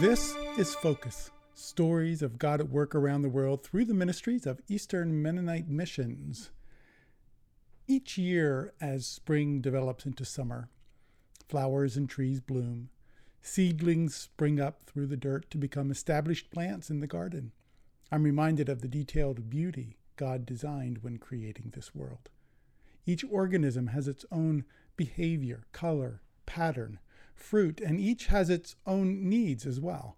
This is Focus Stories of God at Work Around the World through the ministries of Eastern Mennonite Missions. Each year, as spring develops into summer, flowers and trees bloom, seedlings spring up through the dirt to become established plants in the garden. I'm reminded of the detailed beauty God designed when creating this world. Each organism has its own behavior, color, pattern, fruit, and each has its own needs as well.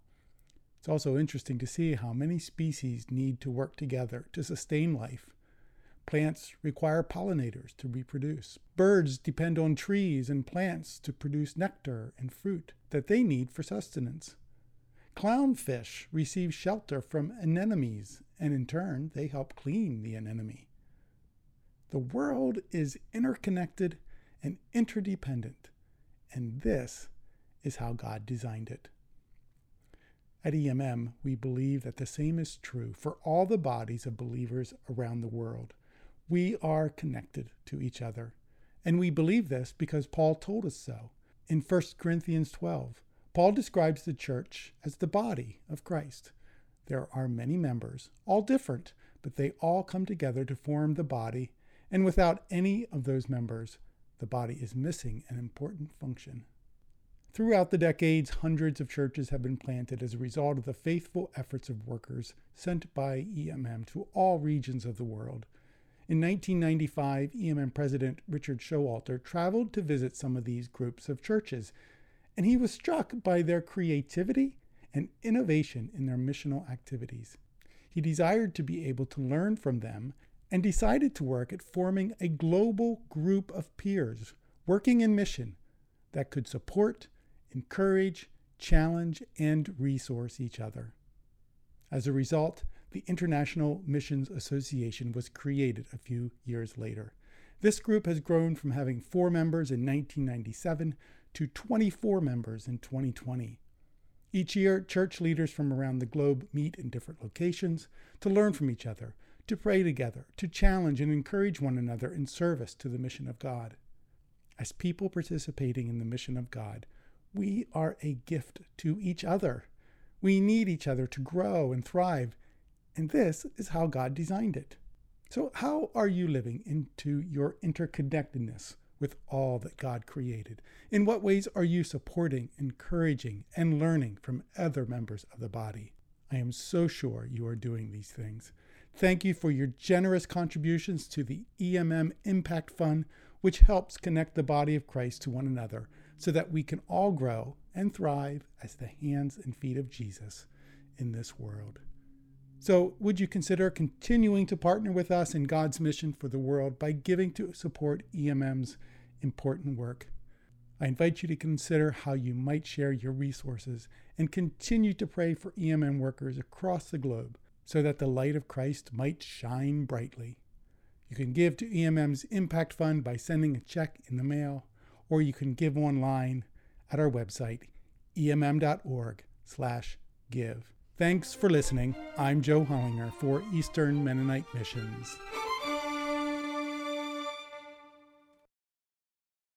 It's also interesting to see how many species need to work together to sustain life. Plants require pollinators to reproduce. Birds depend on trees and plants to produce nectar and fruit that they need for sustenance. Clownfish receive shelter from anemones, and in turn, they help clean the anemone. The world is interconnected and interdependent, and this is how God designed it. At EMM, we believe that the same is true for all the bodies of believers around the world. We are connected to each other. And we believe this because Paul told us so. In 1 Corinthians 12, Paul describes the church as the body of Christ. There are many members, all different, but they all come together to form the body, and without any of those members, the body is missing an important function. Throughout the decades, hundreds of churches have been planted as a result of the faithful efforts of workers sent by EMM to all regions of the world. In 1995, EMM President Richard Showalter traveled to visit some of these groups of churches, and he was struck by their creativity and innovation in their missional activities. He desired to be able to learn from them and decided to work at forming a global group of peers working in mission that could support encourage, challenge, and resource each other. As a result, the International Missions Association was created a few years later. This group has grown from having four members in 1997 to 24 members in 2020. Each year, church leaders from around the globe meet in different locations to learn from each other, to pray together, to challenge and encourage one another in service to the mission of God. As people participating in the mission of God, we are a gift to each other. We need each other to grow and thrive. And this is how God designed it. So, how are you living into your interconnectedness with all that God created? In what ways are you supporting, encouraging, and learning from other members of the body? I am so sure you are doing these things. Thank you for your generous contributions to the EMM Impact Fund, which helps connect the body of Christ to one another so that we can all grow and thrive as the hands and feet of Jesus in this world. So, would you consider continuing to partner with us in God's mission for the world by giving to support EMM's important work? I invite you to consider how you might share your resources and continue to pray for EMM workers across the globe so that the light of Christ might shine brightly. You can give to EMM's Impact Fund by sending a check in the mail or you can give online at our website, emm.org/give. Thanks for listening. I'm Joe Hollinger for Eastern Mennonite Missions.